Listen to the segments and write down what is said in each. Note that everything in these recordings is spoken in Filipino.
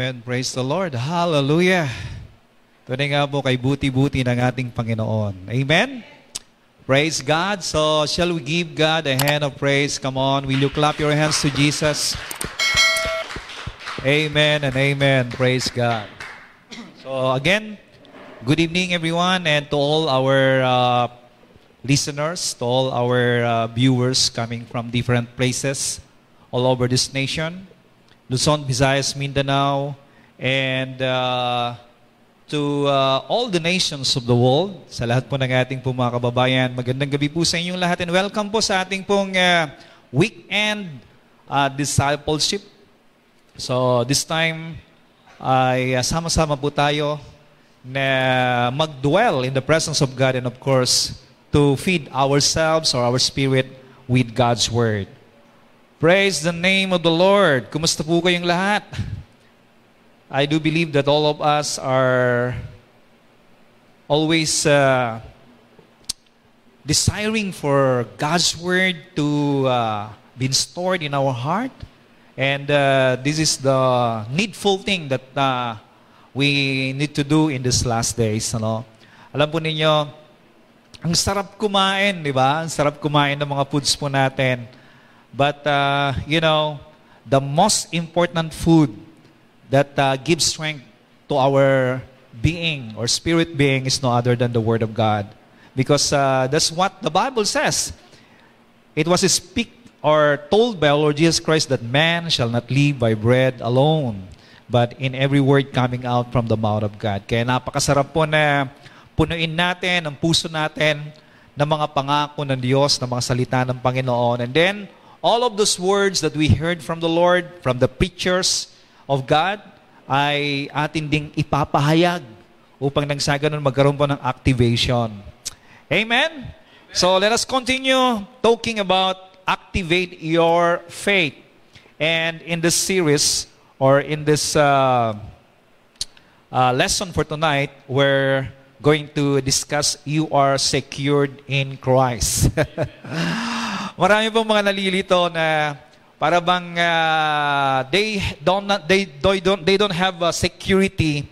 Amen. Praise the Lord. Hallelujah. Tunay nga po kay buti-buti ng ating Panginoon. Amen? Praise God. So, shall we give God a hand of praise? Come on, will you clap your hands to Jesus? Amen and amen. Praise God. So, again, good evening everyone and to all our uh, listeners, to all our uh, viewers coming from different places all over this nation. Luzon, Visayas, Mindanao, and uh, to uh, all the nations of the world, sa lahat po ng ating po mga kababayan, magandang gabi po sa inyong lahat and welcome po sa ating pong uh, weekend uh, discipleship. So this time ay uh, sama-sama po tayo na mag-dwell in the presence of God and of course to feed ourselves or our spirit with God's Word. Praise the name of the Lord. Kumusta po kayong lahat? I do believe that all of us are always uh, desiring for God's Word to uh, be stored in our heart. And uh, this is the needful thing that uh, we need to do in these last days. Ano? Alam po ninyo, ang sarap kumain, di ba? Ang sarap kumain ng mga foods po natin. But, uh, you know, the most important food that uh, gives strength to our being or spirit being is no other than the Word of God. Because uh, that's what the Bible says. It was speak or told by our Lord Jesus Christ that man shall not live by bread alone, but in every word coming out from the mouth of God. Kaya napakasarap po na punuin natin ang puso natin ng mga pangako ng Diyos, ng mga salita ng Panginoon. And then, all of those words that we heard from the Lord, from the preachers of God, ay atin ding ipapahayag upang nang sa ganun magkaroon po ng activation. Amen? So let us continue talking about activate your faith. And in this series, or in this uh, uh, lesson for tonight, we're going to discuss you are secured in Christ. Marami pong mga nalilito na para bang uh, they don't they, they don't they don't have a security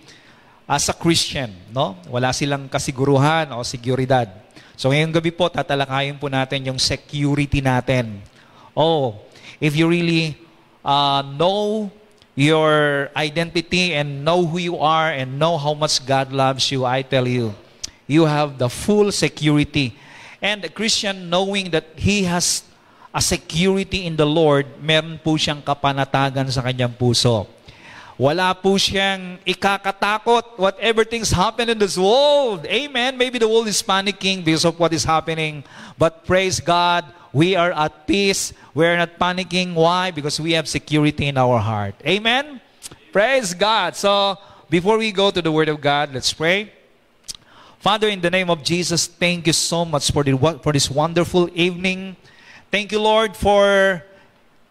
as a Christian, no? Wala silang kasiguruhan o seguridad. So ngayong gabi po tatalakayin po natin yung security natin. Oh, if you really uh, know your identity and know who you are and know how much God loves you, I tell you, you have the full security And a Christian knowing that he has a security in the Lord, meron po siyang kapanatagan sa kanyang puso. Wala po siyang ikakatakot whatever things happen in this world. Amen. Maybe the world is panicking because of what is happening. But praise God, we are at peace. We are not panicking. Why? Because we have security in our heart. Amen. Praise God. So, before we go to the Word of God, let's pray. Father, in the name of Jesus, thank you so much for, the, for this wonderful evening. Thank you, Lord, for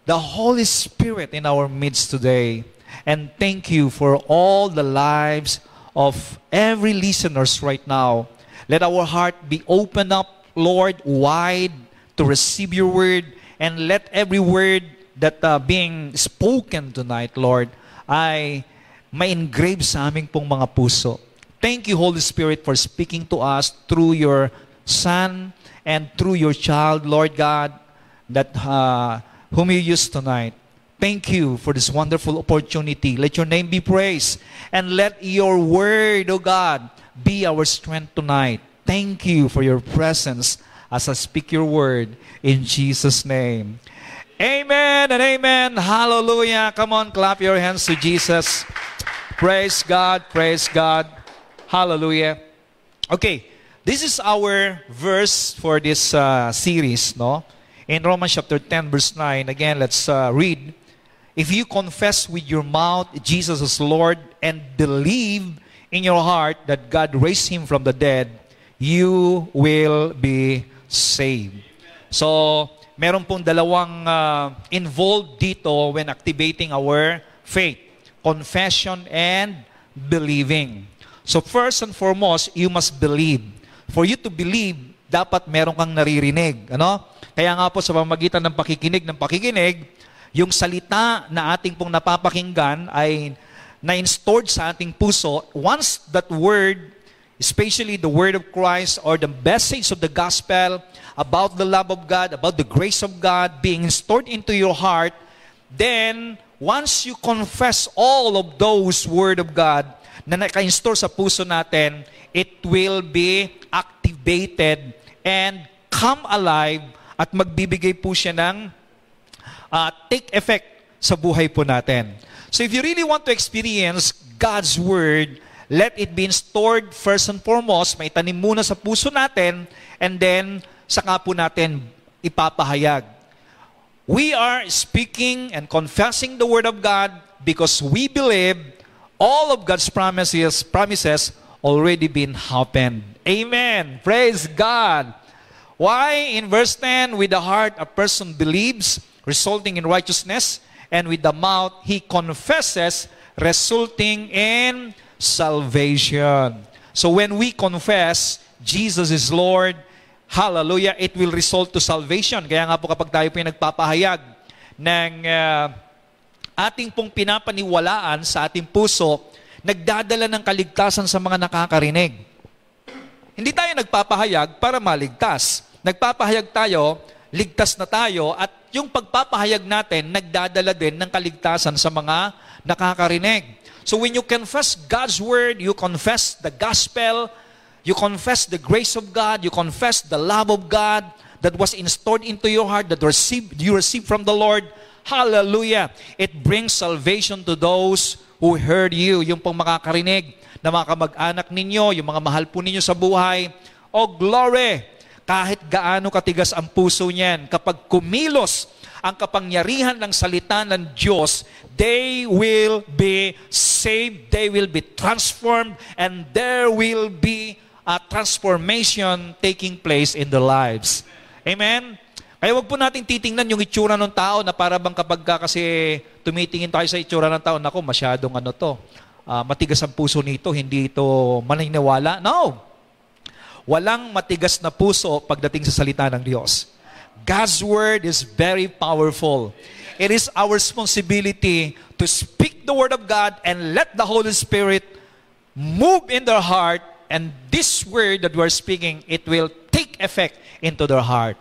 the Holy Spirit in our midst today. And thank you for all the lives of every listeners right now. Let our heart be opened up, Lord, wide to receive your word. And let every word that uh, being spoken tonight, Lord, ay ma-engrave sa aming pong mga puso. Thank you, Holy Spirit, for speaking to us through your Son and through your child, Lord God, that uh, whom you use tonight. Thank you for this wonderful opportunity. Let your name be praised. And let your word, O oh God, be our strength tonight. Thank you for your presence as I speak your word in Jesus' name. Amen and amen. Hallelujah. Come on, clap your hands to Jesus. Praise God. Praise God. Hallelujah. Okay, this is our verse for this uh, series, no? In Romans chapter 10, verse 9, again, let's uh, read. If you confess with your mouth Jesus is Lord and believe in your heart that God raised him from the dead, you will be saved. So, meron pong dalawang uh, involved dito when activating our faith. Confession and believing. So first and foremost, you must believe. For you to believe, dapat meron kang naririnig. Ano? Kaya nga po sa pamagitan ng pakikinig ng pakikinig, yung salita na ating pong napapakinggan ay na installed sa ating puso, once that word, especially the word of Christ or the message of the gospel about the love of God, about the grace of God being installed into your heart, then once you confess all of those word of God na naka-install sa puso natin, it will be activated and come alive at magbibigay po siya ng uh, take effect sa buhay po natin. So if you really want to experience God's Word, let it be stored first and foremost, may tanim muna sa puso natin, and then saka po natin ipapahayag. We are speaking and confessing the Word of God because we believe all of God's promises, promises already been happened. Amen. Praise God. Why? In verse 10, with the heart a person believes, resulting in righteousness, and with the mouth he confesses, resulting in salvation. So when we confess Jesus is Lord, hallelujah, it will result to salvation. Kaya nga po kapag tayo po yung nagpapahayag ng uh, ating pong pinapaniwalaan sa ating puso, nagdadala ng kaligtasan sa mga nakakarinig. Hindi tayo nagpapahayag para maligtas. Nagpapahayag tayo, ligtas na tayo, at yung pagpapahayag natin, nagdadala din ng kaligtasan sa mga nakakarinig. So when you confess God's word, you confess the gospel, you confess the grace of God, you confess the love of God that was installed into your heart, that received, you received from the Lord, hallelujah, it brings salvation to those who heard you, yung pong makakarinig na mga kamag-anak ninyo, yung mga mahal po ninyo sa buhay. Oh, glory! kahit gaano katigas ang puso niyan, kapag kumilos ang kapangyarihan ng salita ng Diyos, they will be saved, they will be transformed, and there will be a transformation taking place in their lives. Amen? Kaya wag po natin titingnan yung itsura ng tao na para bang kapag ka kasi tumitingin tayo sa itsura ng tao, nako masyadong ano to, uh, matigas ang puso nito, hindi ito maniniwala. No! Walang matigas na puso pagdating sa salita ng Diyos. God's word is very powerful. It is our responsibility to speak the word of God and let the Holy Spirit move in their heart and this word that we're speaking, it will take effect into their heart.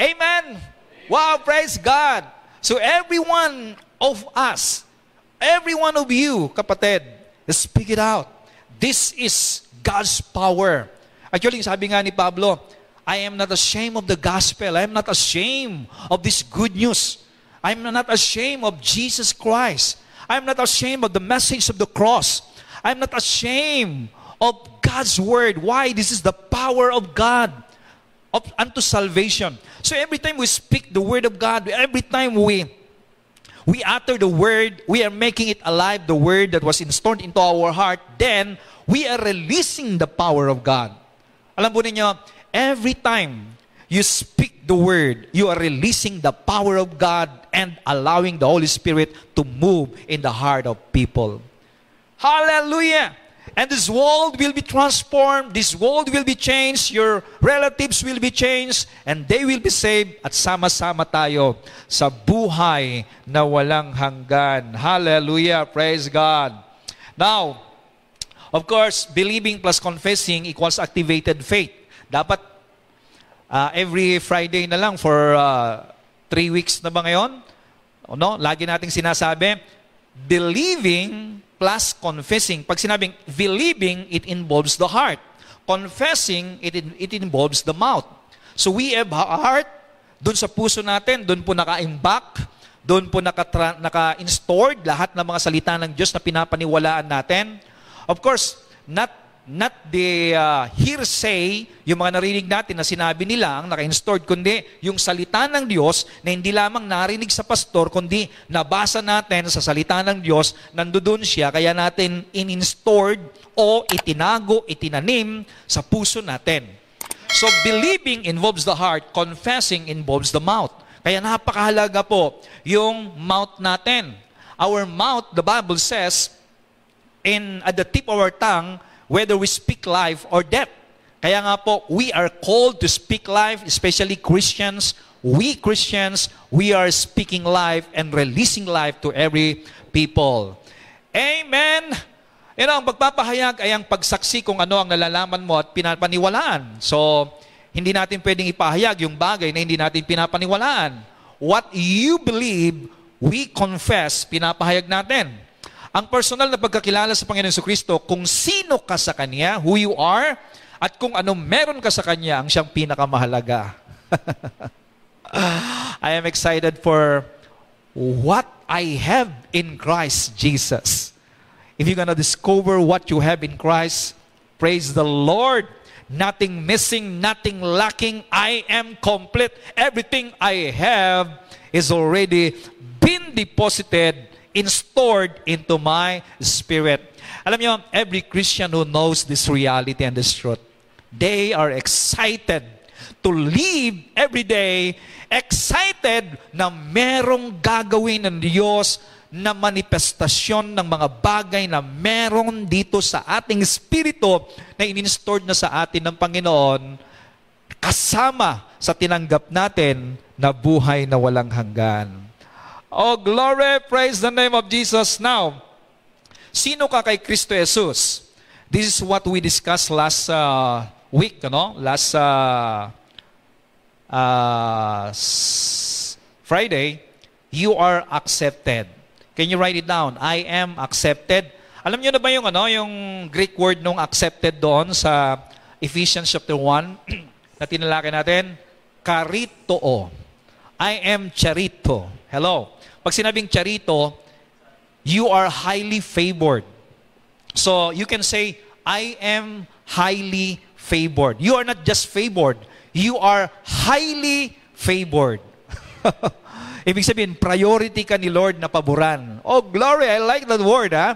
Amen. Wow, praise God. So every one of us, every one of you, kapatid, speak it out. This is God's power. Actually, sabi nga ni Pablo, I am not ashamed of the gospel. I am not ashamed of this good news. I am not ashamed of Jesus Christ. I am not ashamed of the message of the cross. I am not ashamed of God's word. Why? This is the power of God of, unto salvation. So every time we speak the word of God, every time we we utter the word, we are making it alive, the word that was installed into our heart, then we are releasing the power of God. Alam po ninyo, every time you speak the word, you are releasing the power of God and allowing the Holy Spirit to move in the heart of people. Hallelujah! And this world will be transformed, this world will be changed, your relatives will be changed, and they will be saved at sama-sama tayo sa buhay na walang hanggan. Hallelujah! Praise God! Now, Of course, believing plus confessing equals activated faith. Dapat uh, every Friday na lang for uh, three weeks na ba ngayon? O no? Lagi nating sinasabi, believing plus confessing. Pag sinabing believing, it involves the heart. Confessing, it, it involves the mouth. So we have heart, dun sa puso natin, dun po naka-imbak, doon po naka-installed lahat ng mga salita ng Diyos na pinapaniwalaan natin. Of course, not not the uh, hearsay, yung mga narinig natin na sinabi nila ang naka-installed, kundi yung salita ng Diyos na hindi lamang narinig sa pastor, kundi nabasa natin sa salita ng Diyos, nandoon siya, kaya natin in-installed o itinago, itinanim sa puso natin. So believing involves the heart, confessing involves the mouth. Kaya napakahalaga po yung mouth natin. Our mouth, the Bible says, in at the tip of our tongue whether we speak life or death. Kaya nga po, we are called to speak life, especially Christians. We Christians, we are speaking life and releasing life to every people. Amen! Yan ang pagpapahayag ay ang pagsaksi kung ano ang nalalaman mo at pinapaniwalaan. So, hindi natin pwedeng ipahayag yung bagay na hindi natin pinapaniwalaan. What you believe, we confess, pinapahayag natin. Ang personal na pagkakilala sa Panginoon Kristo, kung sino ka sa Kanya, who you are, at kung ano meron ka sa Kanya, ang siyang pinakamahalaga. I am excited for what I have in Christ Jesus. If you're gonna discover what you have in Christ, praise the Lord. Nothing missing, nothing lacking. I am complete. Everything I have is already been deposited and stored into my spirit. Alam niyo, every Christian who knows this reality and this truth, they are excited to live every day, excited na merong gagawin ng Diyos na manifestasyon ng mga bagay na meron dito sa ating espiritu na ininstored na sa atin ng Panginoon kasama sa tinanggap natin na buhay na walang hanggan. Oh, glory, praise the name of Jesus. Now, sino ka kay Kristo Jesus? This is what we discussed last uh, week, no? Last uh, uh, Friday. You are accepted. Can you write it down? I am accepted. Alam niyo na ba yung ano, yung Greek word nung accepted doon sa Ephesians chapter 1 na tinalaki natin? Karitoo. I am charito. Hello. Pag sinabing charito, you are highly favored. So you can say, I am highly favored. You are not just favored, you are highly favored. Ibig sabihin, priority ka ni Lord na paboran. Oh, glory! I like that word, ha?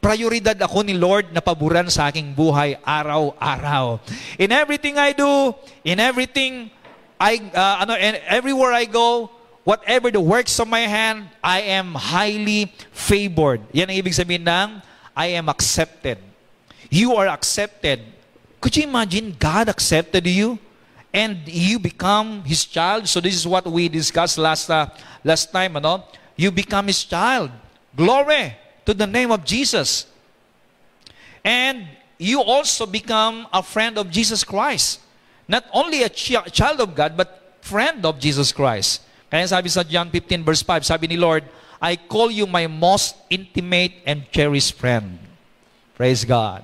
Prioridad ako ni Lord na paboran sa aking buhay araw-araw. In everything I do, in everything I, uh, ano, and everywhere I go, whatever the works of my hand, I am highly favored. Yan ang ibig sabihin ng I am accepted. You are accepted. Could you imagine God accepted you? and you become his child. So this is what we discussed last uh, last time, ano? You become his child. Glory to the name of Jesus. And you also become a friend of Jesus Christ. Not only a ch- child of God, but friend of Jesus Christ. Kaya sabi sa John 15 verse 5, sabi ni Lord, I call you my most intimate and cherished friend. Praise God.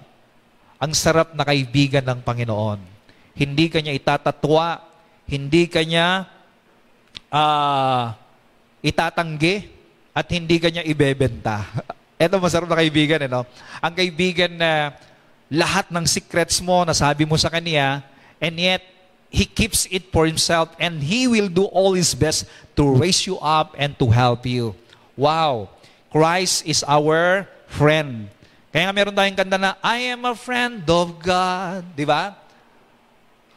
Ang sarap na kaibigan ng Panginoon hindi kanya itatatwa, hindi kanya uh, itatanggi, at hindi kanya ibebenta. Ito masarap na kaibigan, eh, no? Ang kaibigan na lahat ng secrets mo, nasabi mo sa kanya, and yet, He keeps it for Himself, and He will do all His best to raise you up and to help you. Wow! Christ is our friend. Kaya nga meron tayong kanta na, I am a friend of God. Di ba?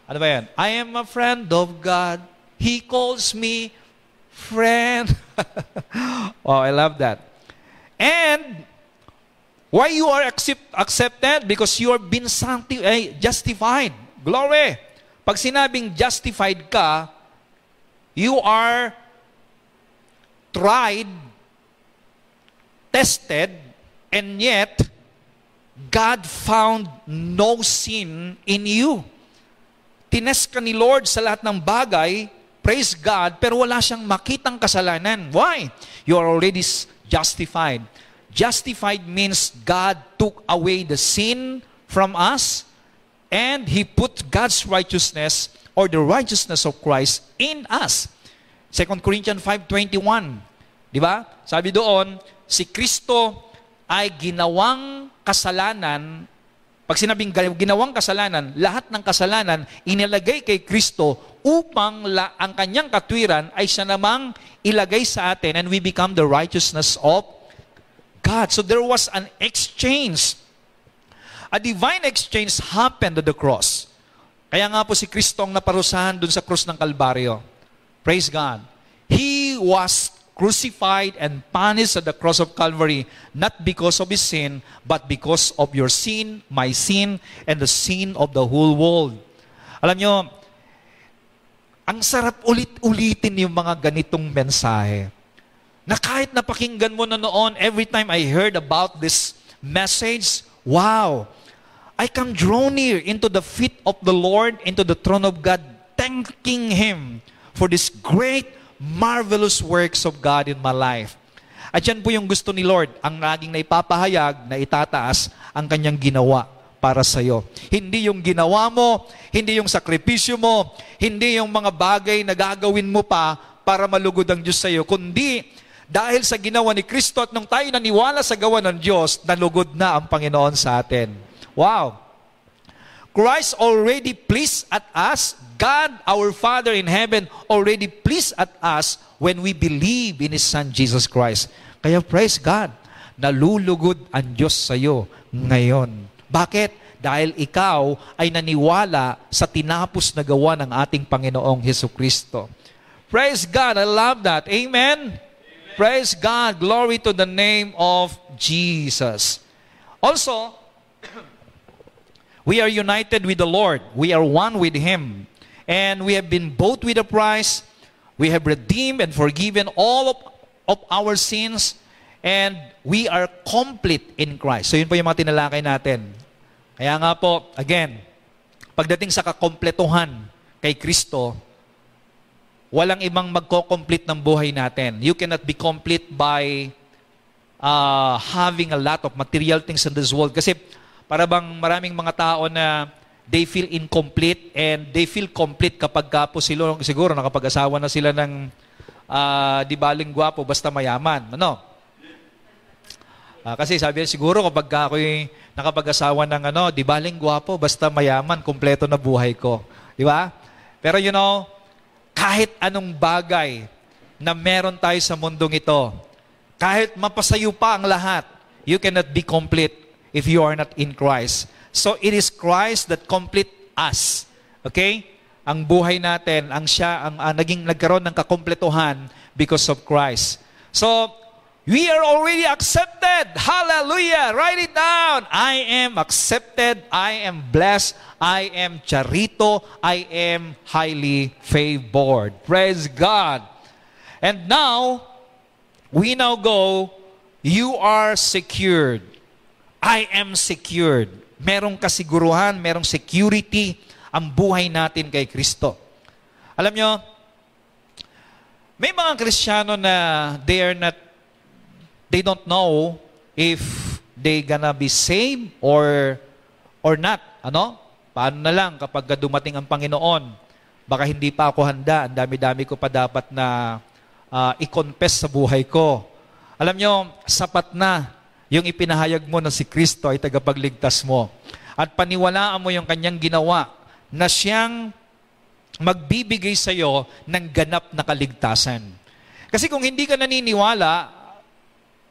Ano ba yan? I am a friend of God. He calls me friend. oh, I love that. And why you are accept, accepted? Because you are been sancti- eh, justified. Glory. Pag sinabing justified ka, you are tried, tested, and yet God found no sin in you tines ka ni Lord sa lahat ng bagay, praise God, pero wala siyang makitang kasalanan. Why? You are already justified. Justified means God took away the sin from us and He put God's righteousness or the righteousness of Christ in us. 2 Corinthians 5.21 Di ba? Sabi doon, si Kristo ay ginawang kasalanan pag sinabing ginawang kasalanan, lahat ng kasalanan inilagay kay Kristo upang la, ang kanyang katwiran ay siya namang ilagay sa atin and we become the righteousness of God. So there was an exchange. A divine exchange happened at the cross. Kaya nga po si Kristo ang naparusahan dun sa krus ng Kalbaryo. Praise God. He was crucified and punished at the cross of Calvary, not because of his sin, but because of your sin, my sin, and the sin of the whole world. Alam nyo, ang sarap ulit-ulitin yung mga ganitong mensahe. na kahit napakinggan mo na noon, every time I heard about this message, wow, I come draw near into the feet of the Lord, into the throne of God, thanking Him for this great, marvelous works of God in my life. At yan po yung gusto ni Lord, ang laging naipapahayag na itataas ang kanyang ginawa para sa iyo. Hindi yung ginawa mo, hindi yung sakripisyo mo, hindi yung mga bagay na gagawin mo pa para malugod ang Diyos sa iyo, kundi dahil sa ginawa ni Kristo at nung tayo naniwala sa gawa ng Diyos, nalugod na ang Panginoon sa atin. Wow! Christ already pleased at us. God, our Father in heaven, already pleased at us when we believe in His Son, Jesus Christ. Kaya praise God, nalulugod ang Diyos sa iyo ngayon. Bakit? Dahil ikaw ay naniwala sa tinapos na gawa ng ating Panginoong Heso Kristo. Praise God. I love that. Amen? Amen? Praise God. Glory to the name of Jesus. Also, we are united with the Lord. We are one with Him. And we have been bought with a price. We have redeemed and forgiven all of, of our sins. And we are complete in Christ. So yun po yung mga tinalakay natin. Kaya nga po, again, pagdating sa kakompletuhan kay Kristo, walang ibang magko-complete ng buhay natin. You cannot be complete by uh, having a lot of material things in this world. Kasi para bang maraming mga tao na they feel incomplete and they feel complete kapag ka po sila, siguro nakapag-asawa na sila ng uh, di baling gwapo basta mayaman. Ano? Uh, kasi sabi siguro kapag ako'y nakapag-asawa ng ano, di baling gwapo, basta mayaman, kumpleto na buhay ko. Di ba? Pero you know, kahit anong bagay na meron tayo sa mundong ito, kahit mapasayo pa ang lahat, you cannot be complete if you are not in Christ. So it is Christ that complete us. Okay? Ang buhay natin, ang siya ang uh, naging nagkaroon ng kakompletuhan because of Christ. So We are already accepted. Hallelujah. Write it down. I am accepted. I am blessed. I am charito. I am highly favored. Praise God. And now, we now go, you are secured. I am secured. Merong kasiguruhan, merong security ang buhay natin kay Kristo. Alam nyo, may mga Kristiyano na they are not they don't know if they gonna be saved or or not. Ano? Paano na lang kapag dumating ang Panginoon? Baka hindi pa ako handa. Ang dami-dami ko pa dapat na uh, i-confess sa buhay ko. Alam nyo, sapat na yung ipinahayag mo na si Kristo ay tagapagligtas mo. At paniwalaan mo yung kanyang ginawa na siyang magbibigay sa iyo ng ganap na kaligtasan. Kasi kung hindi ka naniniwala,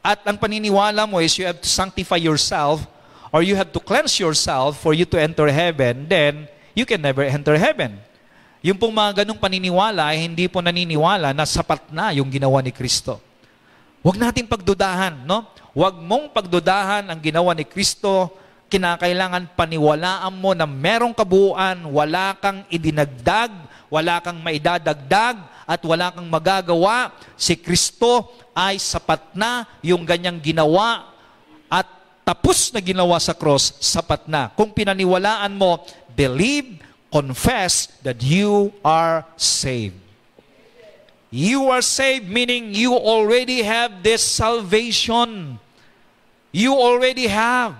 at ang paniniwala mo is you have to sanctify yourself or you have to cleanse yourself for you to enter heaven, then you can never enter heaven. Yung pong mga ganong paniniwala, hindi po naniniwala na sapat na yung ginawa ni Kristo. Huwag nating pagdudahan, no? Huwag mong pagdudahan ang ginawa ni Kristo. Kinakailangan paniwalaan mo na merong kabuuan, wala kang idinagdag, wala kang maidadagdag, at wala kang magagawa. Si Kristo ay sapat na yung ganyang ginawa at tapos na ginawa sa cross, sapat na. Kung pinaniwalaan mo, believe, confess that you are saved. You are saved meaning you already have this salvation. You already have.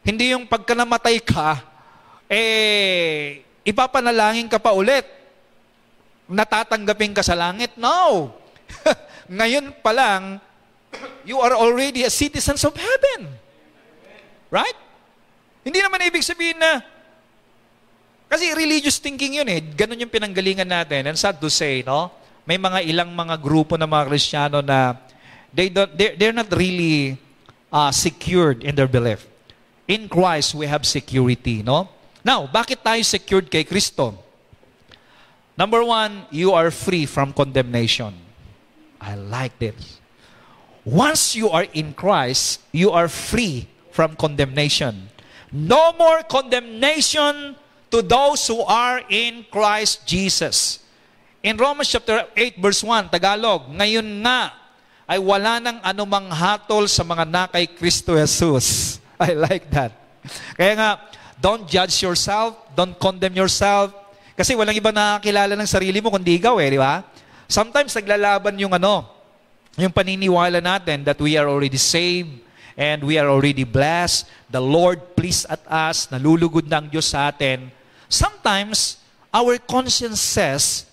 Hindi yung pagka namatay ka, eh, ipapanalangin ka pa ulit. Natatanggapin ka sa langit? No. Ngayon pa lang, you are already a citizens of heaven. Right? Hindi naman ibig sabihin na, kasi religious thinking yun eh. Ganun yung pinanggalingan natin. And sad to say, no? May mga ilang mga grupo ng mga Kristiyano na they don't, they're, they're not really uh, secured in their belief. In Christ, we have security, no? Now, bakit tayo secured kay Kristo? Number one, you are free from condemnation. I like this. Once you are in Christ, you are free from condemnation. No more condemnation to those who are in Christ Jesus. In Romans chapter 8 verse 1, Tagalog, ngayon nga ay wala ng anumang hatol sa mga nakay Kristo Jesus. I like that. Kaya nga, don't judge yourself, don't condemn yourself, kasi walang iba nakakilala ng sarili mo kundi ikaw eh, di ba? Sometimes naglalaban yung ano, yung paniniwala natin that we are already saved and we are already blessed. The Lord pleased at us, nalulugod na ang Diyos sa atin. Sometimes, our conscience says,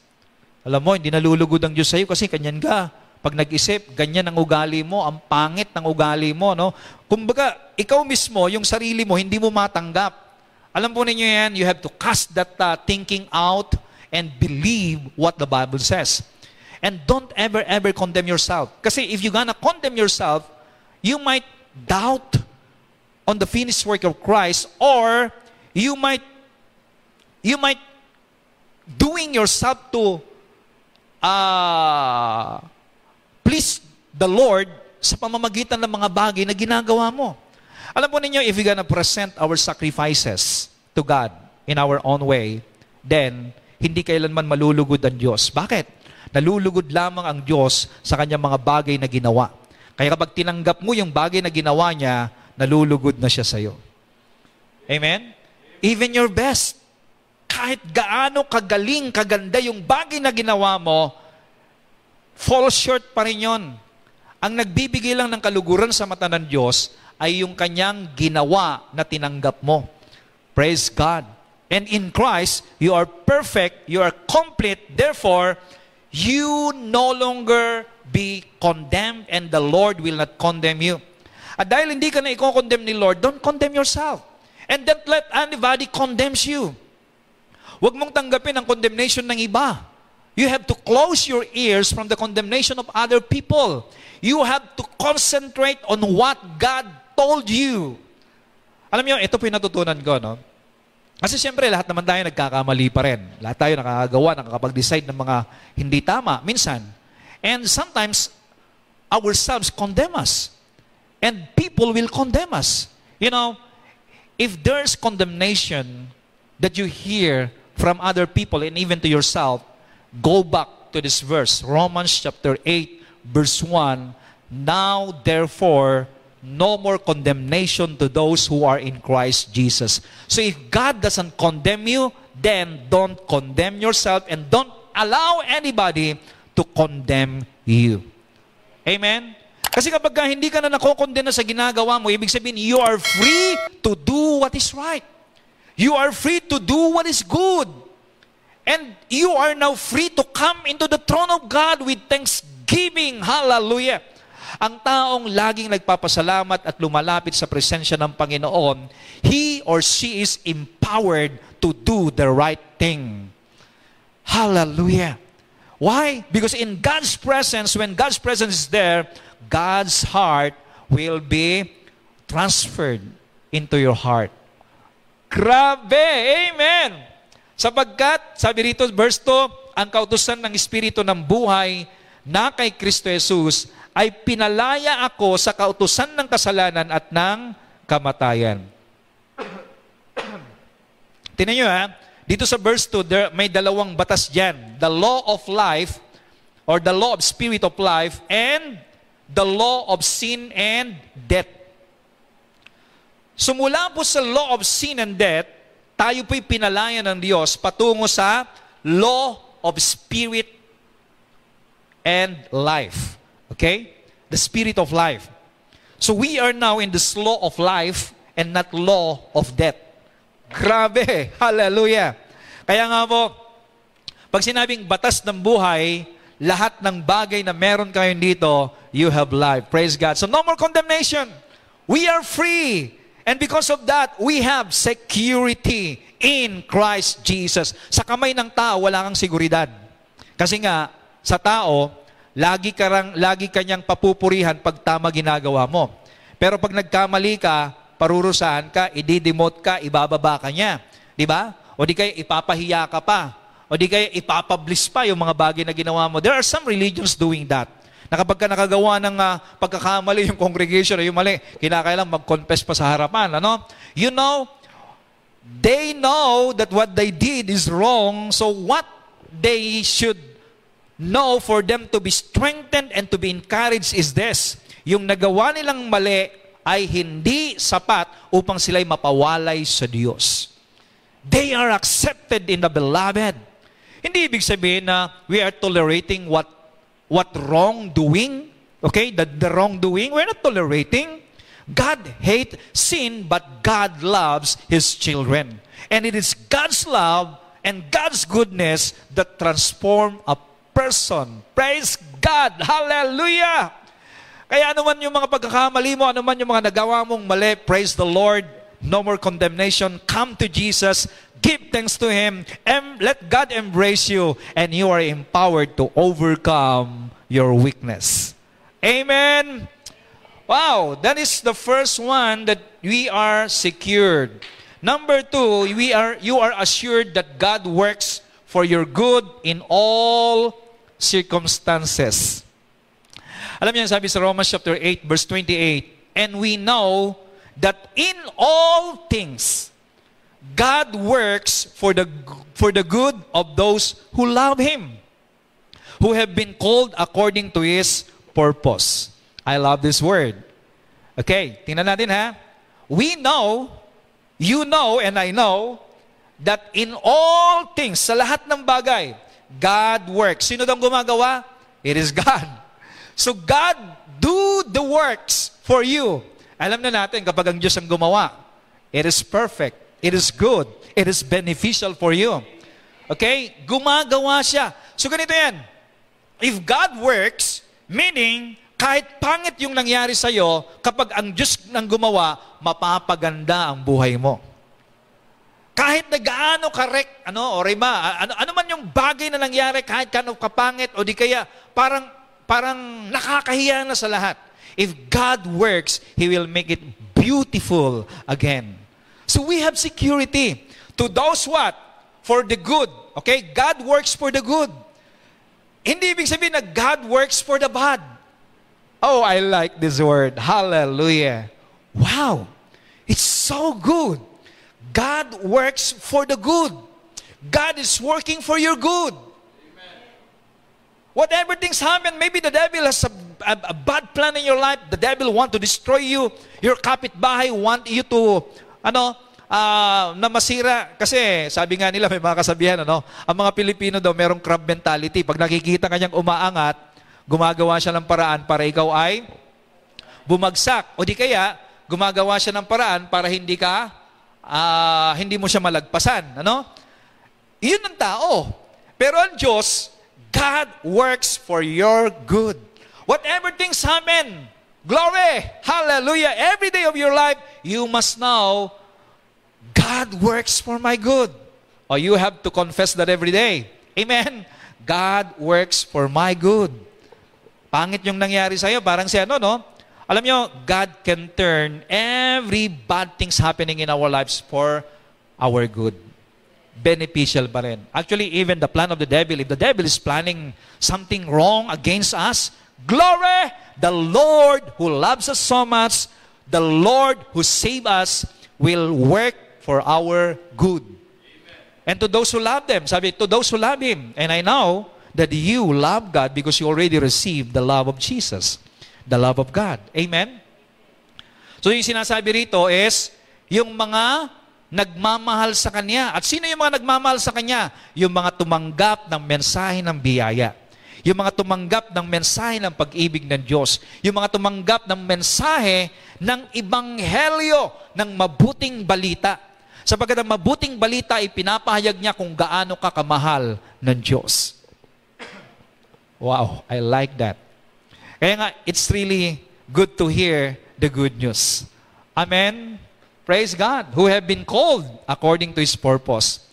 alam mo, hindi nalulugod ang Diyos sa iyo kasi kanyan ka. Pag nag-isip, ganyan ang ugali mo, ang pangit ng ugali mo, no? Kumbaga, ikaw mismo, yung sarili mo, hindi mo matanggap. Alam po ninyo yan, you have to cast that uh, thinking out and believe what the Bible says. And don't ever, ever condemn yourself. Kasi if you're gonna condemn yourself, you might doubt on the finished work of Christ or you might you might doing yourself to uh, please the Lord sa pamamagitan ng mga bagay na ginagawa mo. Alam po ninyo, if we're gonna present our sacrifices to God in our own way, then hindi kailanman malulugod ang Diyos. Bakit? Nalulugod lamang ang Diyos sa kanyang mga bagay na ginawa. Kaya kapag tinanggap mo yung bagay na ginawa niya, nalulugod na siya sa iyo. Amen? Even your best. Kahit gaano kagaling, kaganda yung bagay na ginawa mo, fall short pa rin yun. Ang nagbibigay lang ng kaluguran sa mata ng Diyos ay yung kanyang ginawa na tinanggap mo. Praise God. And in Christ, you are perfect, you are complete, therefore, you no longer be condemned and the Lord will not condemn you. At dahil hindi ka na i-condemn ni Lord, don't condemn yourself. And don't let anybody condemns you. Huwag mong tanggapin ang condemnation ng iba. You have to close your ears from the condemnation of other people. You have to concentrate on what God told you. Alam niyo, ito po yung natutunan ko, no? Kasi siyempre, lahat naman tayo nagkakamali pa rin. Lahat tayo nakakagawa, nakakapag-decide ng mga hindi tama, minsan. And sometimes, ourselves condemn us. And people will condemn us. You know, if there's condemnation that you hear from other people and even to yourself, go back to this verse, Romans chapter 8, verse 1. Now, therefore, no more condemnation to those who are in Christ Jesus. So if God doesn't condemn you, then don't condemn yourself and don't allow anybody to condemn you. Amen? Kasi kapag ka hindi ka na nakokondena sa ginagawa mo, ibig sabihin, you are free to do what is right. You are free to do what is good. And you are now free to come into the throne of God with thanksgiving. Hallelujah. Ang taong laging nagpapasalamat at lumalapit sa presensya ng Panginoon, he or she is empowered to do the right thing. Hallelujah. Why? Because in God's presence, when God's presence is there, God's heart will be transferred into your heart. Grabe! Amen! Sapagkat, sabi rito, verse 2, ang kautusan ng Espiritu ng buhay na kay Kristo Jesus ay pinalaya ako sa kautusan ng kasalanan at ng kamatayan. Tingnan nyo ha, dito sa verse 2, there, may dalawang batas dyan. The law of life, or the law of spirit of life, and the law of sin and death. Sumula po sa law of sin and death, tayo po'y pinalaya ng Diyos patungo sa law of spirit and life. Okay? The spirit of life. So we are now in this law of life and not law of death. Grabe! Hallelujah! Kaya nga po, pag sinabing batas ng buhay, lahat ng bagay na meron kayo dito, you have life. Praise God. So no more condemnation. We are free. And because of that, we have security in Christ Jesus. Sa kamay ng tao, wala kang seguridad. Kasi nga, sa tao, Lagi, karang, lagi kanyang papupurihan pag tama ginagawa mo. Pero pag nagkamali ka, parurusahan ka, i-demote ka, ibababa ka niya. Di ba? O di kaya ipapahiya ka pa. O di kaya ipapublish pa yung mga bagay na ginawa mo. There are some religions doing that. Na kapag ka nakagawa ng uh, pagkakamali yung congregation o yung mali, kinakailang mag-confess pa sa harapan. Ano? You know, they know that what they did is wrong, so what they should know for them to be strengthened and to be encouraged is this. Yung nagawa nilang mali ay hindi sapat upang sila'y mapawalay sa Diyos. They are accepted in the beloved. Hindi ibig sabihin na we are tolerating what what wrongdoing, okay? The, the wrongdoing, we're not tolerating. God hate sin, but God loves His children. And it is God's love and God's goodness that transform a person. Praise God! Hallelujah! Kaya ano man yung mga pagkakamali mo, ano man yung mga nagawa mong mali, praise the Lord. No more condemnation. Come to Jesus. Give thanks to Him. And let God embrace you. And you are empowered to overcome your weakness. Amen. Wow, that is the first one that we are secured. Number two, we are, you are assured that God works for your good in all circumstances. Alam niyo, sabi sa Romans chapter 8, verse 28, And we know that in all things, God works for the, for the good of those who love Him, who have been called according to His purpose. I love this word. Okay, tingnan natin ha. We know, you know, and I know, that in all things, sa lahat ng bagay, God works. Sino daw gumagawa? It is God. So God do the works for you. Alam na natin kapag ang Diyos ang gumawa, it is perfect, it is good, it is beneficial for you. Okay? Gumagawa siya. So ganito yan. If God works, meaning kahit pangit yung nangyari sa iyo, kapag ang Diyos nang gumawa, mapapaganda ang buhay mo. Kahit na gaano karek, ano, o rima, ano, ano man yung bagay na nangyari, kahit kano kapangit, o di kaya, parang, parang nakakahiya na sa lahat. If God works, He will make it beautiful again. So we have security. To those what? For the good. Okay? God works for the good. Hindi ibig sabihin na God works for the bad. Oh, I like this word. Hallelujah. Wow. It's so good. God works for the good. God is working for your good. Whatever things happen, maybe the devil has a, a, a bad plan in your life. The devil want to destroy you. Your kapitbahay want you to, ano, uh, na masira. Kasi sabi nga nila, may mga kasabihan, ano, ang mga Pilipino daw merong crab mentality. Pag nakikita kanyang umaangat, gumagawa siya ng paraan para ikaw ay bumagsak. O di kaya, gumagawa siya ng paraan para hindi ka, uh, hindi mo siya malagpasan. Ano? Iyon ang tao. Pero ang Diyos, God works for your good. Whatever things happen, glory, hallelujah, every day of your life, you must know, God works for my good. Or you have to confess that every day. Amen. God works for my good. Pangit yung nangyari sa'yo, parang si ano, no? Alam nyo, God can turn every bad things happening in our lives for our good beneficial pa rin. Actually, even the plan of the devil, if the devil is planning something wrong against us, glory! The Lord who loves us so much, the Lord who saved us, will work for our good. Amen. And to those who love them, sabi, to those who love Him, and I know that you love God because you already received the love of Jesus, the love of God. Amen? So yung sinasabi rito is, yung mga nagmamahal sa Kanya. At sino yung mga nagmamahal sa Kanya? Yung mga tumanggap ng mensahe ng biyaya. Yung mga tumanggap ng mensahe ng pag-ibig ng Diyos. Yung mga tumanggap ng mensahe ng ibanghelyo, ng mabuting balita. Sapagkat ang mabuting balita ay pinapahayag niya kung gaano ka kamahal ng Diyos. Wow, I like that. Kaya nga, it's really good to hear the good news. Amen? Praise God, who have been called according to His purpose.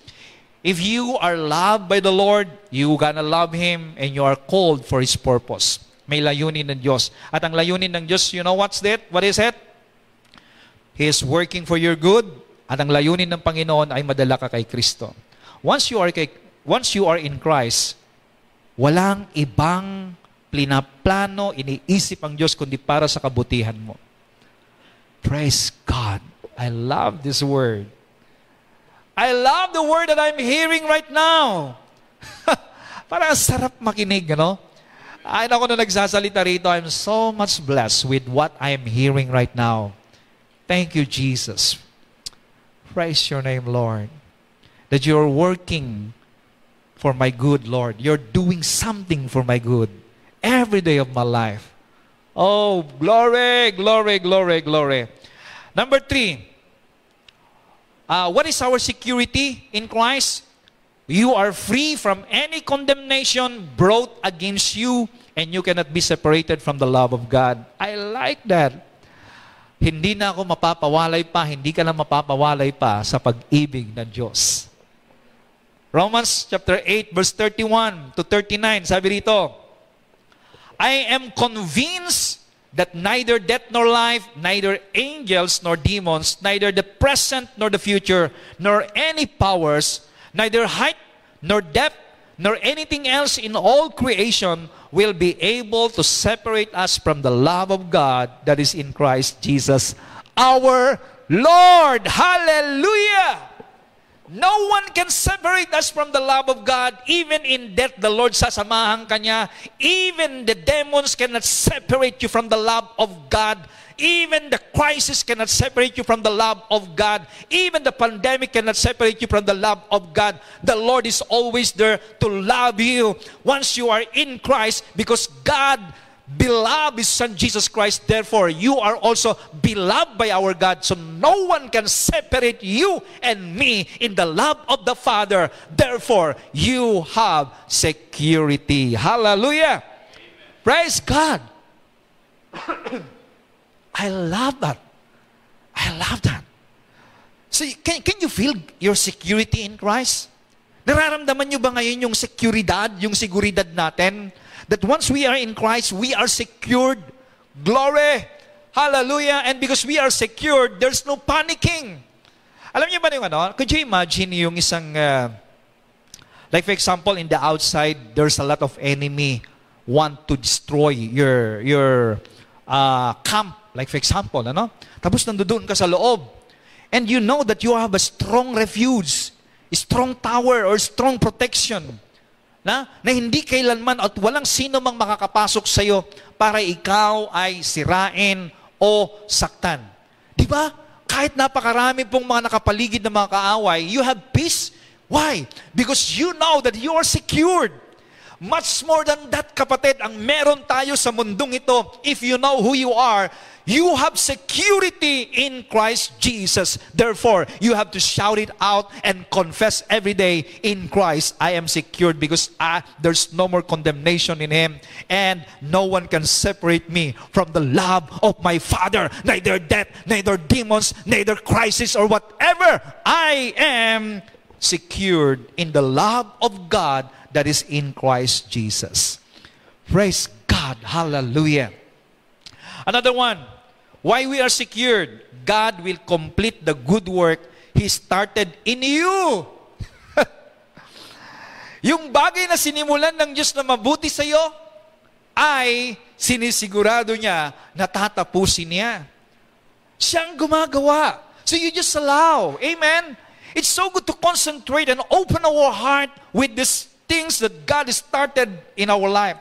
If you are loved by the Lord, you gonna love Him and you are called for His purpose. May layunin ng Diyos. At ang layunin ng Diyos, you know what's that? What is it? He is working for your good. At ang layunin ng Panginoon ay madala ka kay Kristo. Once you are, kay, once you are in Christ, walang ibang plinaplano, iniisip ang Diyos kundi para sa kabutihan mo. Praise God. I love this word. I love the word that I'm hearing right now. Parang ang sarap makinig, ano? Ay, ako na nagsasalita rito, I'm so much blessed with what I am hearing right now. Thank you, Jesus. Praise your name, Lord. That you're working for my good, Lord. You're doing something for my good every day of my life. Oh, glory, glory, glory, glory. Number three, uh, what is our security in Christ? You are free from any condemnation brought against you and you cannot be separated from the love of God. I like that. Hindi na ako mapapawalay pa, hindi ka na mapapawalay pa sa pag-ibig ng Diyos. Romans chapter 8 verse 31 to 39, sabi rito, I am convinced that neither death nor life, neither angels nor demons, neither the present nor the future, nor any powers, neither height nor depth nor anything else in all creation will be able to separate us from the love of God that is in Christ Jesus our Lord. Hallelujah! No one can separate us from the love of God. Even in death, the Lord sasamahan kanya. Even the demons cannot separate you from the love of God. Even the crisis cannot separate you from the love of God. Even the pandemic cannot separate you from the love of God. The Lord is always there to love you once you are in Christ because God beloved His Son Jesus Christ. Therefore, you are also beloved by our God. So no one can separate you and me in the love of the Father. Therefore, you have security. Hallelujah. Amen. Praise God. I love that. I love that. So, can, can you feel your security in Christ? Nararamdaman nyo ba ngayon yung seguridad, yung seguridad natin? That once we are in Christ, we are secured. Glory! Hallelujah! And because we are secured, there's no panicking. Alam niyo ba yung ano? Could you imagine yung isang, uh, like for example, in the outside, there's a lot of enemy want to destroy your, your uh, camp Like for example, ano? Tapos nandoon ka sa loob. And you know that you have a strong refuge, strong tower or strong protection. Na, na hindi kailanman at walang sino mang makakapasok sa iyo para ikaw ay sirain o saktan. Di ba? Kahit napakarami pong mga nakapaligid na mga kaaway, you have peace. Why? Because you know that you are secured. Much more than that, kapatid, ang meron tayo sa mundong ito, if you know who you are, You have security in Christ Jesus. Therefore, you have to shout it out and confess every day, in Christ I am secured because I, there's no more condemnation in Him. And no one can separate me from the love of my Father. Neither death, neither demons, neither crisis or whatever. I am secured in the love of God that is in Christ Jesus. Praise God. Hallelujah. Another one. Why we are secured? God will complete the good work He started in you. yung bagay na sinimulan ng Diyos na mabuti sa iyo, ay sinisigurado niya na tatapusin niya. Siyang gumagawa. So you just allow. Amen? It's so good to concentrate and open our heart with these things that God started in our life.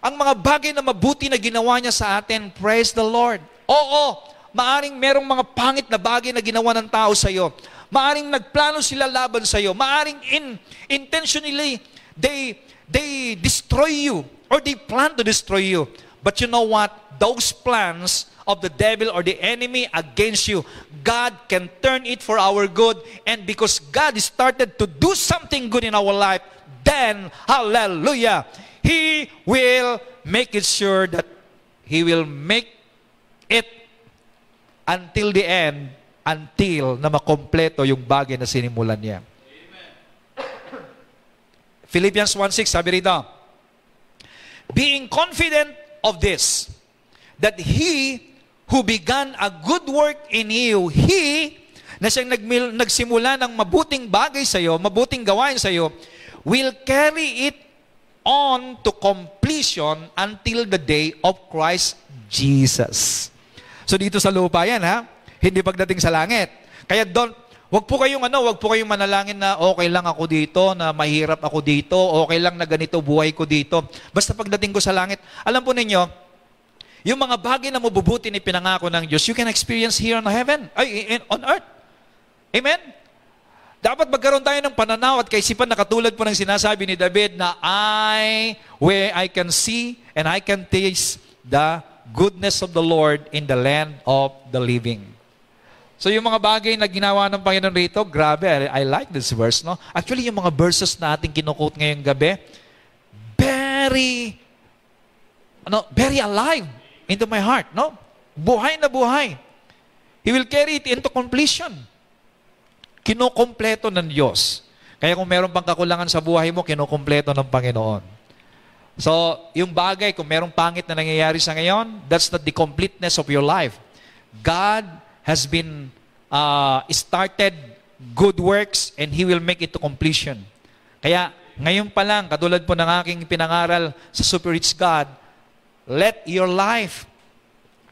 Ang mga bagay na mabuti na ginawa niya sa atin, praise the Lord. Oo, maaring merong mga pangit na bagay na ginawa ng tao sa iyo. Maaring nagplano sila laban sa iyo. Maaring in, intentionally, they, they destroy you or they plan to destroy you. But you know what? Those plans of the devil or the enemy against you, God can turn it for our good. And because God started to do something good in our life, then, hallelujah, He will make it sure that He will make it until the end, until na makompleto yung bagay na sinimulan niya. Amen. Philippians 1.6, sabi rito, Being confident of this, that He who began a good work in you, He, na siyang nagsimula ng mabuting bagay sa iyo, mabuting gawain sa iyo, will carry it on to completion until the day of Christ Jesus. So dito sa lupa yan ha, hindi pagdating sa langit. Kaya don't, Huwag po kayong ano, wag po kayong manalangin na okay lang ako dito, na mahirap ako dito, okay lang na ganito buhay ko dito. Basta pagdating ko sa langit, alam po ninyo, yung mga bagay na mabubuti ni pinangako ng Diyos, you can experience here on heaven, ay, on earth. Amen? Dapat magkaroon tayo ng pananaw at kaisipan na katulad po ng sinasabi ni David na I, where I can see and I can taste the goodness of the Lord in the land of the living. So yung mga bagay na ginawa ng Panginoon rito, grabe, I, I like this verse, no? Actually, yung mga verses na ating kinukot ngayong gabi, very, ano, very alive into my heart, no? Buhay na buhay. He will carry it into completion. Kinukompleto ng Diyos. Kaya kung meron pang kakulangan sa buhay mo, kinukompleto ng Panginoon. So, yung bagay, kung merong pangit na nangyayari sa ngayon, that's not the completeness of your life. God has been uh, started good works and He will make it to completion. Kaya ngayon pa lang, katulad po ng aking pinangaral sa Super Rich God, let your life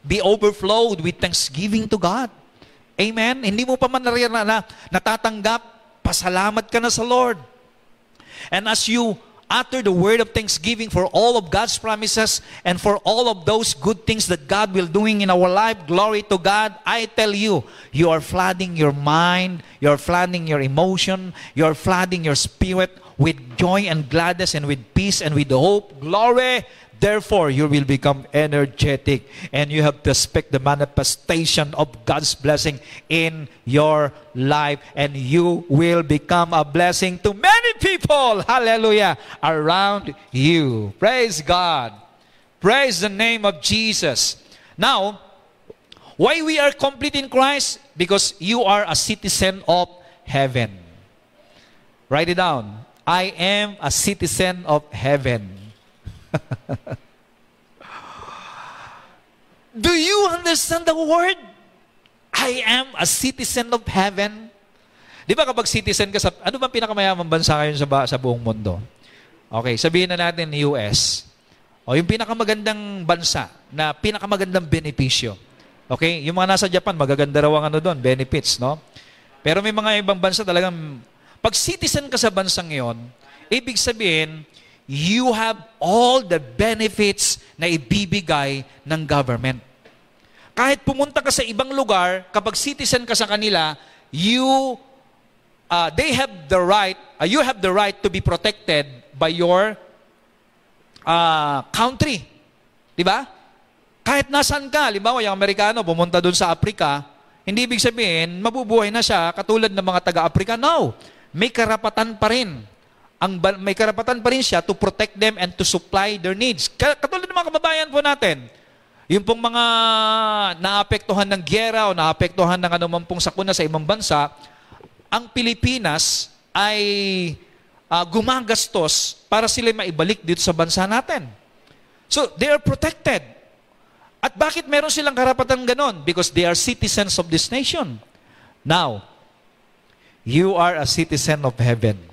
be overflowed with thanksgiving to God. Amen? Hindi mo pa man na, na, natatanggap, pasalamat ka na sa Lord. And as you utter the word of thanksgiving for all of God's promises and for all of those good things that God will doing in our life. Glory to God. I tell you, you are flooding your mind, you are flooding your emotion, you are flooding your spirit with joy and gladness and with peace and with hope. Glory Therefore, you will become energetic and you have to expect the manifestation of God's blessing in your life and you will become a blessing to many people, hallelujah, around you. Praise God. Praise the name of Jesus. Now, why we are complete in Christ? Because you are a citizen of heaven. Write it down. I am a citizen of heaven. Do you understand the word? I am a citizen of heaven. Di ba kapag citizen ka sa, ano ba pinakamayamang bansa ngayon sa, sa buong mundo? Okay, sabihin na natin US. O yung pinakamagandang bansa na pinakamagandang benepisyo. Okay? Yung mga nasa Japan, magaganda raw ang ano doon, benefits, no? Pero may mga ibang bansa talagang, pag citizen ka sa bansang yon, ibig sabihin, you have all the benefits na ibibigay ng government. Kahit pumunta ka sa ibang lugar, kapag citizen ka sa kanila, you, uh, they have the right, uh, you have the right to be protected by your uh, country. Di ba? Kahit nasan ka, halimbawa yung Amerikano pumunta doon sa Afrika, hindi ibig sabihin, mabubuhay na siya katulad ng mga taga-Afrika. No. May karapatan pa rin ang may karapatan pa rin siya to protect them and to supply their needs. Katulad ng mga kababayan po natin, yung pong mga naapektuhan ng gyera o naapektuhan ng anuman pong sakuna sa ibang bansa, ang Pilipinas ay uh, gumagastos para sila maibalik dito sa bansa natin. So, they are protected. At bakit meron silang karapatan ganon? Because they are citizens of this nation. Now, you are a citizen of heaven.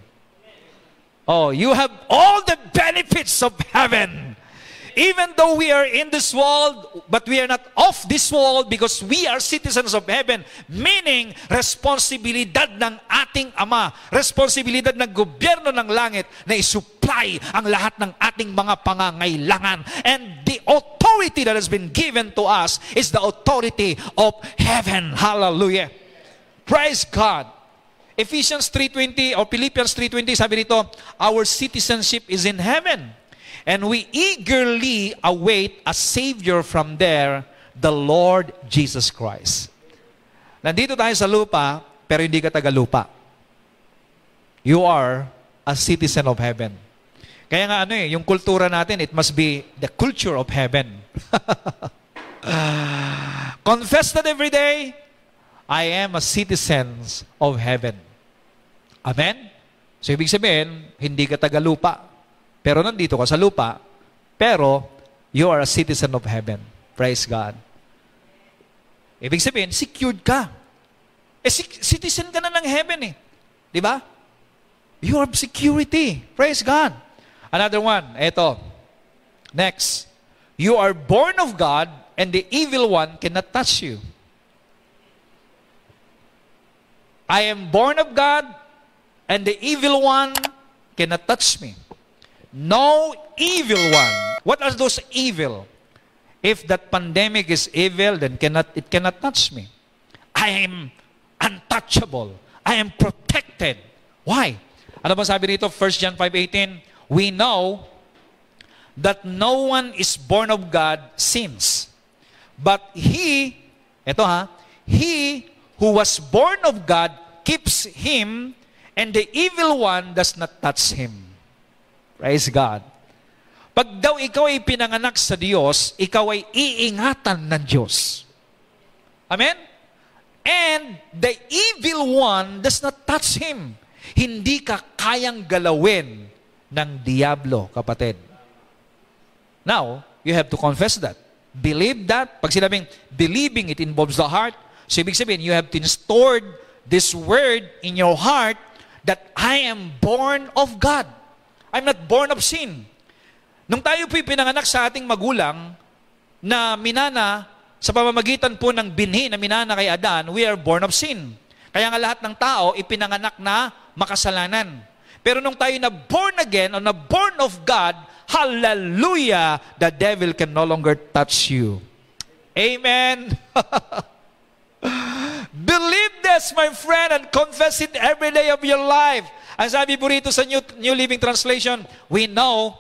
Oh, you have all the benefits of heaven. Even though we are in this world, but we are not of this world because we are citizens of heaven. Meaning, responsibilidad ng ating Ama, responsibilidad ng gobyerno ng langit na isupply ang lahat ng ating mga pangangailangan. And the authority that has been given to us is the authority of heaven. Hallelujah. Praise God. Ephesians 3.20 or Philippians 3.20 sabi dito, our citizenship is in heaven. And we eagerly await a Savior from there, the Lord Jesus Christ. Nandito tayo sa lupa, pero hindi ka taga lupa. You are a citizen of heaven. Kaya nga ano eh, yung kultura natin, it must be the culture of heaven. Confess that every day, I am a citizen of heaven. Amen? So, ibig sabihin, hindi ka taga lupa. Pero nandito ka sa lupa. Pero, you are a citizen of heaven. Praise God. Ibig sabihin, secured ka. Eh, citizen ka na ng heaven eh. Di ba? You have security. Praise God. Another one. Ito. Next. You are born of God and the evil one cannot touch you. I am born of God, and the evil one cannot touch me. No evil one. What are those evil? If that pandemic is evil, then cannot it cannot touch me. I am untouchable. I am protected. Why? Ano ba sabi dito? 1 John 5.18 We know that no one is born of God sins. But he, ito ha, he who was born of God keeps him and the evil one does not touch him. Praise God. Pag daw ikaw ay pinanganak sa Diyos, ikaw ay iingatan ng Diyos. Amen? And the evil one does not touch him. Hindi ka kayang galawin ng Diablo, kapatid. Now, you have to confess that. Believe that. Pag sinabing believing, it involves the heart. So, ibig sabihin, you have to stored this word in your heart that I am born of God. I'm not born of sin. Nung tayo po'y pinanganak sa ating magulang na minana sa pamamagitan po ng binhi na minana kay Adan, we are born of sin. Kaya nga lahat ng tao ipinanganak na makasalanan. Pero nung tayo na born again o na born of God, hallelujah, the devil can no longer touch you. Amen. Believe this, my friend, and confess it every day of your life. Ang sabi po rito sa New, New Living Translation, we know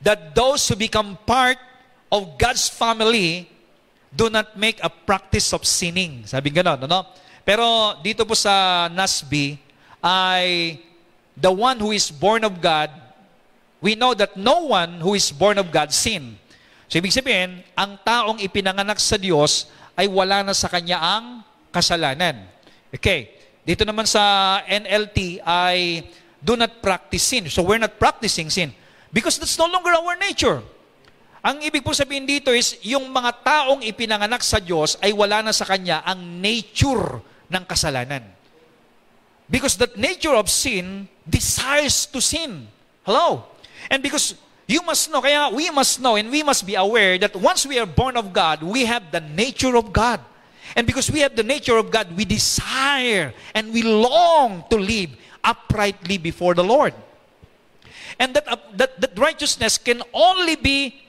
that those who become part of God's family do not make a practice of sinning. Sabi ganon, ano? Pero dito po sa NASB ay the one who is born of God, we know that no one who is born of God sin. So ibig sabihin, ang taong ipinanganak sa Diyos ay wala na sa kanya ang kasalanan. Okay, dito naman sa NLT ay do not practice sin. So we're not practicing sin. Because that's no longer our nature. Ang ibig po sabihin dito is, yung mga taong ipinanganak sa Diyos ay wala na sa Kanya ang nature ng kasalanan. Because the nature of sin desires to sin. Hello? And because you must know, kaya we must know and we must be aware that once we are born of God, we have the nature of God. And because we have the nature of God, we desire and we long to live uprightly before the Lord. And that, uh, that, that righteousness can only be,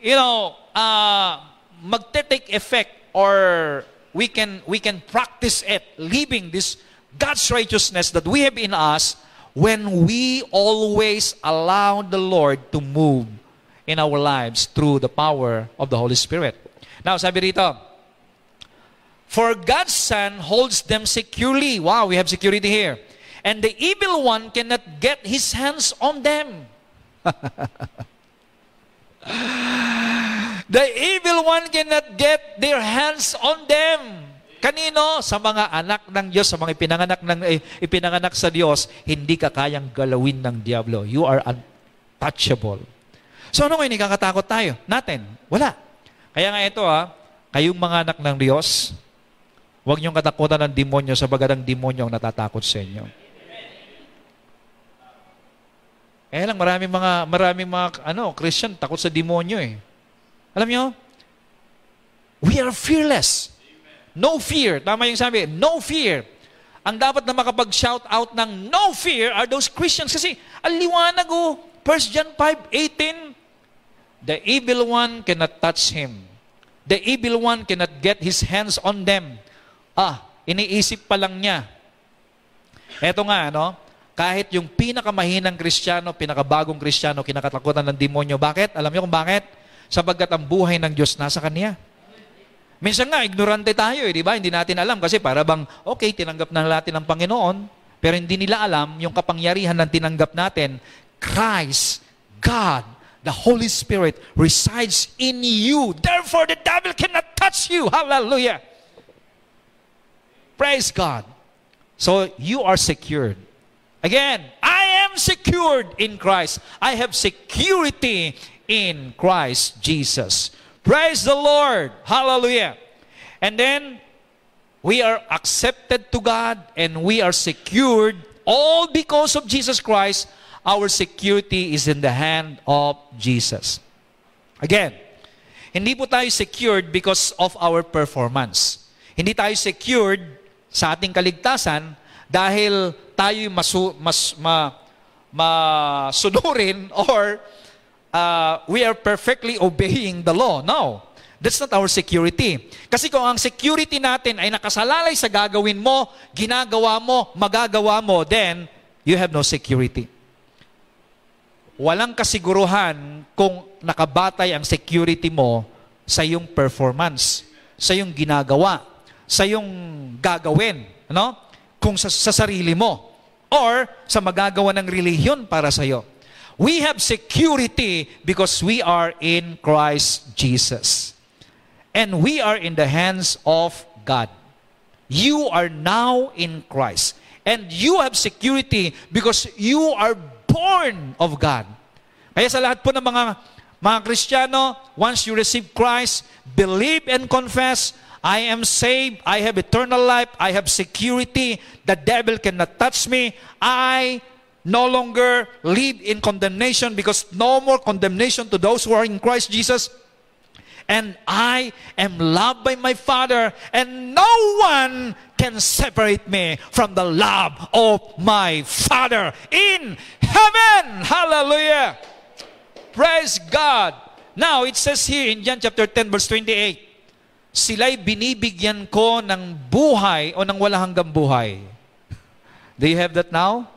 you know, uh, magte-take effect or we can, we can practice it, living this God's righteousness that we have in us when we always allow the Lord to move in our lives through the power of the Holy Spirit. Now, sabi rito, For God's Son holds them securely. Wow, we have security here and the evil one cannot get his hands on them. the evil one cannot get their hands on them. Kanino? Sa mga anak ng Diyos, sa mga ipinanganak, ng, eh, ipinanganak sa Diyos, hindi ka kayang galawin ng Diablo. You are untouchable. So ano ngayon ikakatakot tayo? Natin. Wala. Kaya nga ito ha, kayong mga anak ng Diyos, huwag niyong katakutan ng demonyo sa ang demonyo ang natatakot sa inyo. Eh lang, maraming mga, maraming mga, ano, Christian, takot sa demonyo eh. Alam nyo? We are fearless. No fear. Tama yung sabi, no fear. Ang dapat na makapag-shout out ng no fear are those Christians. Kasi, aliwanag oh, 1 John 5:18, The evil one cannot touch him. The evil one cannot get his hands on them. Ah, iniisip pa lang niya. Eto nga, ano? Kahit yung pinakamahinang kristyano, pinakabagong kristyano, kinakatakutan ng demonyo. Bakit? Alam niyo kung bakit? Sabagkat ang buhay ng Diyos nasa Kanya. Minsan nga, ignorante tayo eh, di ba? Hindi natin alam kasi para bang, okay, tinanggap na natin ang Panginoon, pero hindi nila alam yung kapangyarihan ng tinanggap natin. Christ, God, the Holy Spirit resides in you. Therefore, the devil cannot touch you. Hallelujah. Praise God. So, you are secured. Again, I am secured in Christ. I have security in Christ Jesus. Praise the Lord. Hallelujah. And then we are accepted to God and we are secured all because of Jesus Christ. Our security is in the hand of Jesus. Again, hindi po tayo secured because of our performance. Hindi tayo secured sa ating kaligtasan dahil tayo masu, mas ma, masunurin or uh, we are perfectly obeying the law. No. That's not our security. Kasi kung ang security natin ay nakasalalay sa gagawin mo, ginagawa mo, magagawa mo, then you have no security. Walang kasiguruhan kung nakabatay ang security mo sa iyong performance, sa iyong ginagawa, sa iyong gagawin, no? Kung sa, sa sarili mo or sa magagawa ng relihiyon para sa iyo. We have security because we are in Christ Jesus. And we are in the hands of God. You are now in Christ. And you have security because you are born of God. Kaya sa lahat po ng mga mga Kristiyano, once you receive Christ, believe and confess, I am saved, I have eternal life, I have security, the devil cannot touch me, I no longer live in condemnation because no more condemnation to those who are in Christ Jesus and I am loved by my Father, and no one can separate me from the love of my Father in heaven. Hallelujah. Praise God. Now, it says here in John chapter 10 verse 28, sila'y binibigyan ko ng buhay o ng walang hanggang buhay. Do you have that now?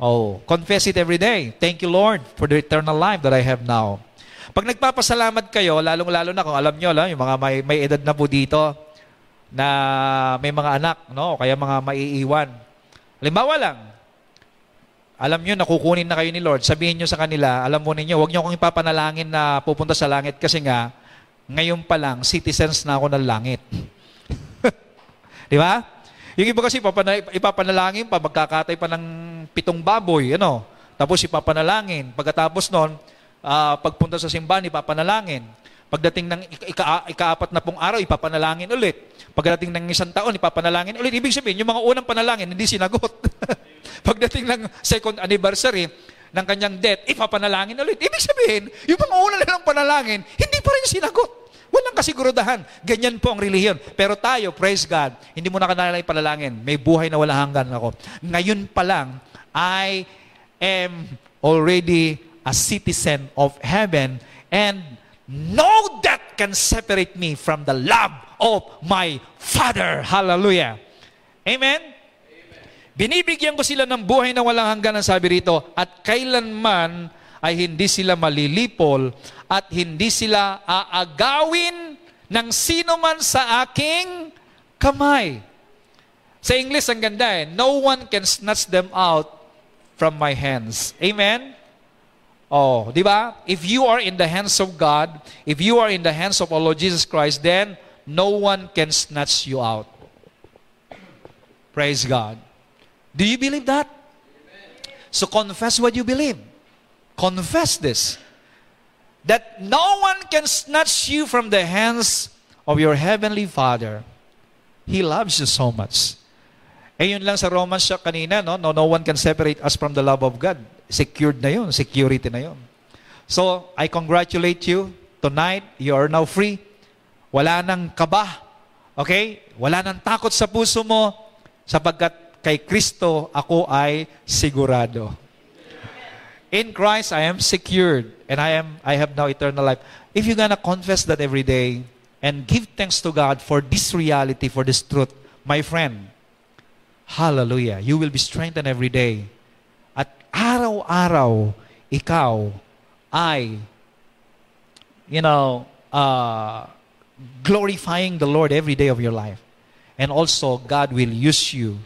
Oh, confess it every day. Thank you, Lord, for the eternal life that I have now. Pag nagpapasalamat kayo, lalong-lalo na kung alam nyo, la, yung mga may, may edad na po dito, na may mga anak, no? kaya mga maiiwan. Halimbawa lang, alam nyo, nakukunin na kayo ni Lord, sabihin nyo sa kanila, alam mo ninyo, huwag nyo akong ipapanalangin na pupunta sa langit kasi nga, ngayon pa lang, citizens na ako ng langit. Di ba? Yung iba kasi ipapanalangin pa, magkakatay pa ng pitong baboy, ano? Tapos ipapanalangin. Pagkatapos nun, uh, pagpunta sa simbahan, ipapanalangin. Pagdating ng ika- ikaapat na pong araw, ipapanalangin ulit. Pagdating ng isang taon, ipapanalangin ulit. Ibig sabihin, yung mga unang panalangin, hindi sinagot. Pagdating ng second anniversary ng kanyang death, ipapanalangin ulit. Ibig sabihin, yung mga unang nilang panalangin, hindi pa rin sinagot. Walang kasigurudahan. Ganyan po ang relihiyon. Pero tayo, praise God, hindi mo na kailangan panalangin. May buhay na wala hanggan ako. Ngayon pa lang, I am already a citizen of heaven and no death can separate me from the love of my Father. Hallelujah. Amen? Binibigyan ko sila ng buhay na walang hanggan, ang sabi rito, at kailanman ay hindi sila malilipol at hindi sila aagawin ng sino man sa aking kamay. Sa English, ang ganda eh. No one can snatch them out from my hands. Amen? Oh, di ba? If you are in the hands of God, if you are in the hands of our Lord Jesus Christ, then no one can snatch you out. Praise God. Do you believe that? So confess what you believe. Confess this. That no one can snatch you from the hands of your heavenly Father. He loves you so much. Eh yun lang sa Romans siya kanina, no? no? No one can separate us from the love of God secured na yun, security na yun. So, I congratulate you. Tonight, you are now free. Wala nang kaba. Okay? Wala nang takot sa puso mo sapagkat kay Kristo ako ay sigurado. In Christ, I am secured and I am I have now eternal life. If you're gonna confess that every day and give thanks to God for this reality, for this truth, my friend, hallelujah, you will be strengthened every day At araw-araw ikaw ay, you know, uh, glorifying the Lord every day of your life. And also, God will use you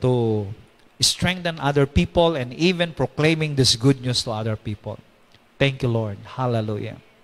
to strengthen other people and even proclaiming this good news to other people. Thank you, Lord. Hallelujah.